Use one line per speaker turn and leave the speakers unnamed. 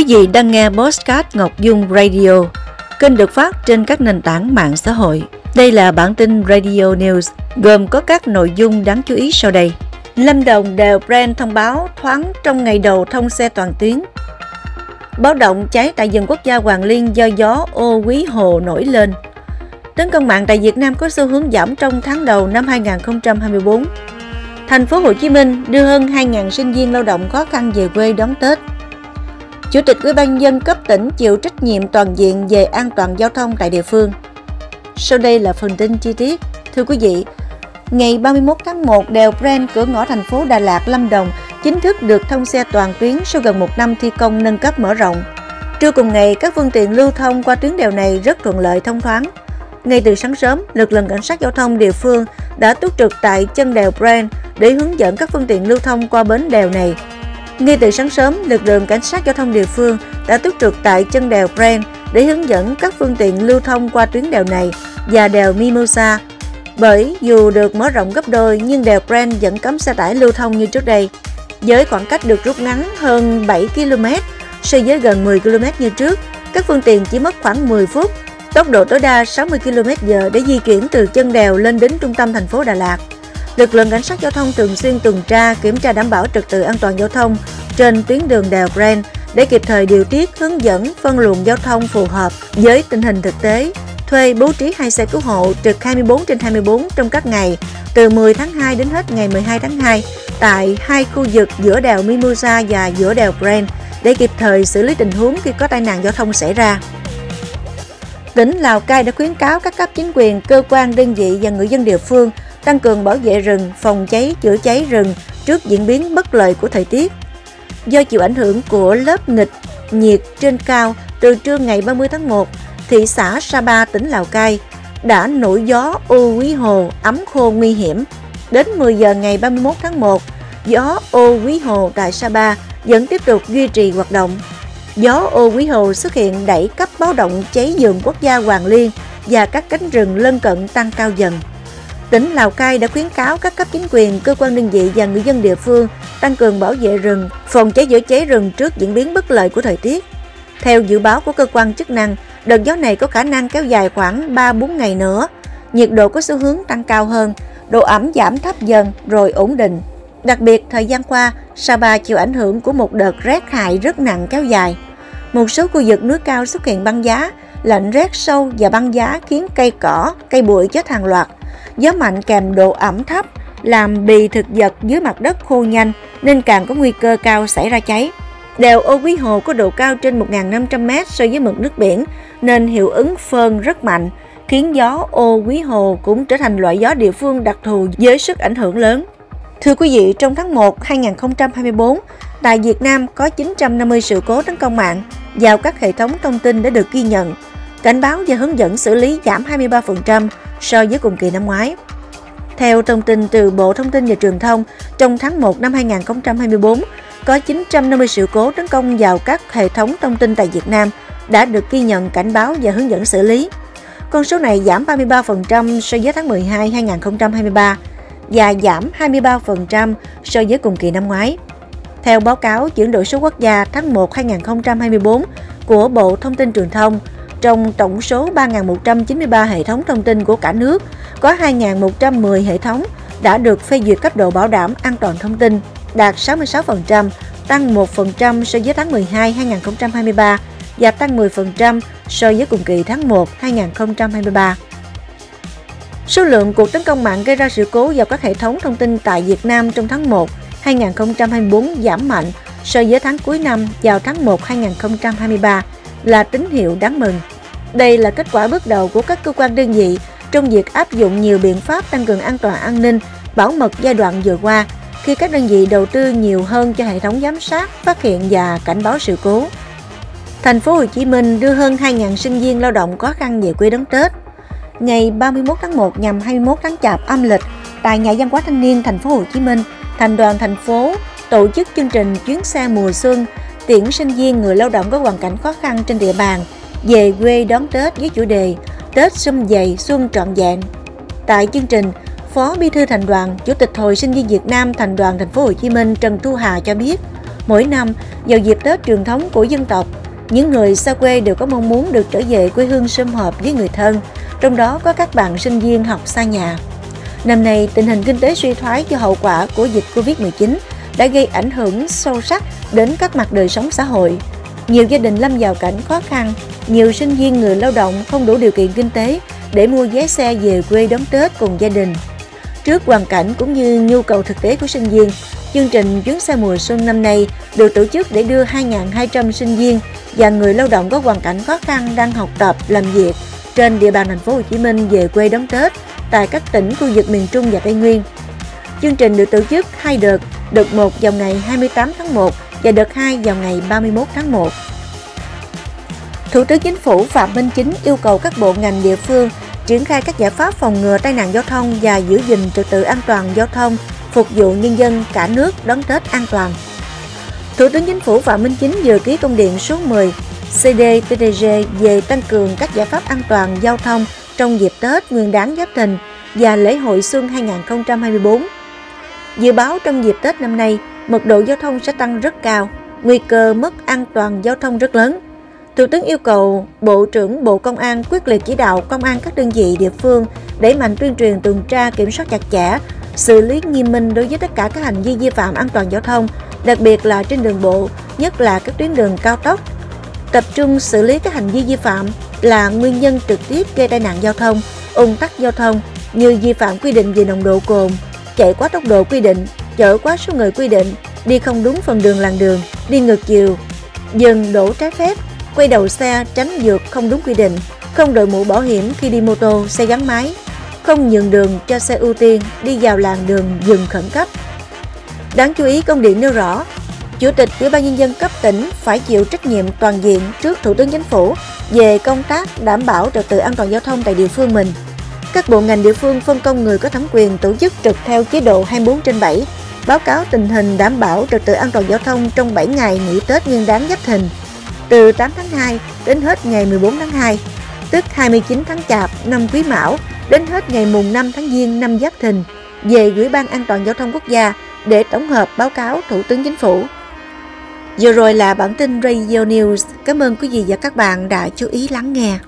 quý vị đang nghe Postcard Ngọc Dung Radio, kênh được phát trên các nền tảng mạng xã hội. Đây là bản tin Radio News gồm có các nội dung đáng chú ý sau đây. Lâm Đồng đều brand thông báo thoáng trong ngày đầu thông xe toàn tuyến. Báo động cháy tại vườn quốc gia Hoàng Liên do gió ô quý hồ nổi lên. Tấn công mạng tại Việt Nam có xu hướng giảm trong tháng đầu năm 2024. Thành phố Hồ Chí Minh đưa hơn 2.000 sinh viên lao động khó khăn về quê đón Tết. Chủ tịch Ủy ban dân cấp tỉnh chịu trách nhiệm toàn diện về an toàn giao thông tại địa phương. Sau đây là phần tin chi tiết. Thưa quý vị, ngày 31 tháng 1, đèo Brent cửa ngõ thành phố Đà Lạt, Lâm Đồng chính thức được thông xe toàn tuyến sau gần một năm thi công nâng cấp mở rộng. Trưa cùng ngày, các phương tiện lưu thông qua tuyến đèo này rất thuận lợi thông thoáng. Ngay từ sáng sớm, lực lượng cảnh sát giao thông địa phương đã túc trực tại chân đèo Brent để hướng dẫn các phương tiện lưu thông qua bến đèo này. Ngay từ sáng sớm, lực lượng cảnh sát giao thông địa phương đã túc trực tại chân đèo Brent để hướng dẫn các phương tiện lưu thông qua tuyến đèo này và đèo Mimosa. Bởi dù được mở rộng gấp đôi nhưng đèo Brent vẫn cấm xe tải lưu thông như trước đây. Với khoảng cách được rút ngắn hơn 7 km so với gần 10 km như trước, các phương tiện chỉ mất khoảng 10 phút, tốc độ tối đa 60 km/h để di chuyển từ chân đèo lên đến trung tâm thành phố Đà Lạt lực lượng cảnh sát giao thông thường xuyên tuần tra kiểm tra đảm bảo trật tự an toàn giao thông trên tuyến đường đèo Brent để kịp thời điều tiết, hướng dẫn, phân luồng giao thông phù hợp với tình hình thực tế. Thuê bố trí hai xe cứu hộ trực 24 trên 24 trong các ngày từ 10 tháng 2 đến hết ngày 12 tháng 2 tại hai khu vực giữa đèo Mimosa và giữa đèo Brent để kịp thời xử lý tình huống khi có tai nạn giao thông xảy ra. Tỉnh Lào Cai đã khuyến cáo các cấp chính quyền, cơ quan, đơn vị và người dân địa phương tăng cường bảo vệ rừng, phòng cháy, chữa cháy rừng trước diễn biến bất lợi của thời tiết. Do chịu ảnh hưởng của lớp nghịch nhiệt trên cao từ trưa ngày 30 tháng 1, thị xã Sapa, tỉnh Lào Cai đã nổi gió ô quý hồ ấm khô nguy hiểm. Đến 10 giờ ngày 31 tháng 1, gió ô quý hồ tại Sapa vẫn tiếp tục duy trì hoạt động. Gió ô quý hồ xuất hiện đẩy cấp báo động cháy vườn quốc gia Hoàng Liên và các cánh rừng lân cận tăng cao dần tỉnh Lào Cai đã khuyến cáo các cấp chính quyền, cơ quan đơn vị và người dân địa phương tăng cường bảo vệ rừng, phòng cháy chữa cháy rừng trước diễn biến bất lợi của thời tiết. Theo dự báo của cơ quan chức năng, đợt gió này có khả năng kéo dài khoảng 3-4 ngày nữa. Nhiệt độ có xu hướng tăng cao hơn, độ ẩm giảm thấp dần rồi ổn định. Đặc biệt, thời gian qua, Sapa chịu ảnh hưởng của một đợt rét hại rất nặng kéo dài. Một số khu vực núi cao xuất hiện băng giá, lạnh rét sâu và băng giá khiến cây cỏ, cây bụi chết hàng loạt. Gió mạnh kèm độ ẩm thấp làm bì thực vật dưới mặt đất khô nhanh nên càng có nguy cơ cao xảy ra cháy. Đèo Ô Quý Hồ có độ cao trên 1.500m so với mực nước biển nên hiệu ứng phơn rất mạnh, khiến gió Ô Quý Hồ cũng trở thành loại gió địa phương đặc thù với sức ảnh hưởng lớn. Thưa quý vị, trong tháng 1 2024, tại Việt Nam có 950 sự cố tấn công mạng vào các hệ thống thông tin đã được ghi nhận. Cảnh báo và hướng dẫn xử lý giảm 23% so với cùng kỳ năm ngoái. Theo thông tin từ Bộ Thông tin và Truyền thông, trong tháng 1 năm 2024, có 950 sự cố tấn công vào các hệ thống thông tin tại Việt Nam đã được ghi nhận cảnh báo và hướng dẫn xử lý. Con số này giảm 33% so với tháng 12 2023 và giảm 23% so với cùng kỳ năm ngoái. Theo báo cáo chuyển đổi số quốc gia tháng 1 2024 của Bộ Thông tin Truyền thông, trong tổng số 3.193 hệ thống thông tin của cả nước, có 2.110 hệ thống đã được phê duyệt cấp độ bảo đảm an toàn thông tin, đạt 66%, tăng 1% so với tháng 12 2023 và tăng 10% so với cùng kỳ tháng 1 2023. Số lượng cuộc tấn công mạng gây ra sự cố vào các hệ thống thông tin tại Việt Nam trong tháng 1 2024 giảm mạnh so với tháng cuối năm vào tháng 1 2023 là tín hiệu đáng mừng. Đây là kết quả bước đầu của các cơ quan đơn vị trong việc áp dụng nhiều biện pháp tăng cường an toàn an ninh, bảo mật giai đoạn vừa qua khi các đơn vị đầu tư nhiều hơn cho hệ thống giám sát, phát hiện và cảnh báo sự cố. Thành phố Hồ Chí Minh đưa hơn 2.000 sinh viên lao động khó khăn về quê đón Tết. Ngày 31 tháng 1 nhằm 21 tháng Chạp âm lịch, tại nhà văn hóa thanh niên thành phố Hồ Chí Minh, thành đoàn thành phố tổ chức chương trình chuyến xe mùa xuân tiễn sinh viên người lao động có hoàn cảnh khó khăn trên địa bàn về quê đón Tết với chủ đề Tết xung dày xuân trọn vẹn. Tại chương trình, Phó Bí thư Thành đoàn, Chủ tịch Hội sinh viên Việt Nam Thành đoàn Thành phố Hồ Chí Minh Trần Thu Hà cho biết, Mỗi năm, vào dịp Tết truyền thống của dân tộc, những người xa quê đều có mong muốn được trở về quê hương sum họp với người thân, trong đó có các bạn sinh viên học xa nhà. Năm nay, tình hình kinh tế suy thoái do hậu quả của dịch Covid-19 đã gây ảnh hưởng sâu sắc đến các mặt đời sống xã hội. Nhiều gia đình lâm vào cảnh khó khăn, nhiều sinh viên người lao động không đủ điều kiện kinh tế để mua vé xe về quê đón Tết cùng gia đình. Trước hoàn cảnh cũng như nhu cầu thực tế của sinh viên, chương trình chuyến xe mùa xuân năm nay được tổ chức để đưa 2.200 sinh viên và người lao động có hoàn cảnh khó khăn đang học tập, làm việc trên địa bàn thành phố Hồ Chí Minh về quê đón Tết tại các tỉnh khu vực miền Trung và Tây Nguyên. Chương trình được tổ chức hai đợt, đợt 1 vào ngày 28 tháng 1 và đợt 2 vào ngày 31 tháng 1. Thủ tướng Chính phủ Phạm Minh Chính yêu cầu các bộ ngành địa phương triển khai các giải pháp phòng ngừa tai nạn giao thông và giữ gìn trật tự an toàn giao thông, phục vụ nhân dân cả nước đón Tết an toàn. Thủ tướng Chính phủ Phạm Minh Chính vừa ký công điện số 10 CDTTG về tăng cường các giải pháp an toàn giao thông trong dịp Tết Nguyên đán Giáp Thìn và lễ hội xuân 2024. Dự báo trong dịp Tết năm nay, mật độ giao thông sẽ tăng rất cao, nguy cơ mất an toàn giao thông rất lớn. Thủ tướng yêu cầu Bộ trưởng Bộ Công an quyết liệt chỉ đạo công an các đơn vị địa phương đẩy mạnh tuyên truyền tuần tra kiểm soát chặt chẽ, xử lý nghiêm minh đối với tất cả các hành vi vi phạm an toàn giao thông, đặc biệt là trên đường bộ, nhất là các tuyến đường cao tốc. Tập trung xử lý các hành vi vi phạm là nguyên nhân trực tiếp gây tai nạn giao thông, ùn tắc giao thông như vi phạm quy định về nồng độ cồn, chạy quá tốc độ quy định, chở quá số người quy định, đi không đúng phần đường làn đường, đi ngược chiều, dừng đổ trái phép, quay đầu xe tránh vượt không đúng quy định, không đội mũ bảo hiểm khi đi mô tô, xe gắn máy, không nhường đường cho xe ưu tiên đi vào làn đường dừng khẩn cấp. Đáng chú ý công điện nêu rõ, Chủ tịch Ủy ban nhân dân cấp tỉnh phải chịu trách nhiệm toàn diện trước Thủ tướng Chính phủ về công tác đảm bảo trật tự an toàn giao thông tại địa phương mình. Các bộ ngành địa phương phân công người có thẩm quyền tổ chức trực theo chế độ 24 trên 7, báo cáo tình hình đảm bảo trật tự an toàn giao thông trong 7 ngày nghỉ Tết Nguyên đán Giáp Thìn, từ 8 tháng 2 đến hết ngày 14 tháng 2, tức 29 tháng Chạp năm Quý Mão đến hết ngày mùng 5 tháng Giêng năm Giáp Thìn về gửi Ban An toàn giao thông quốc gia để tổng hợp báo cáo Thủ tướng Chính phủ. Vừa rồi là bản tin Radio News. Cảm ơn quý vị và các bạn đã chú ý lắng nghe.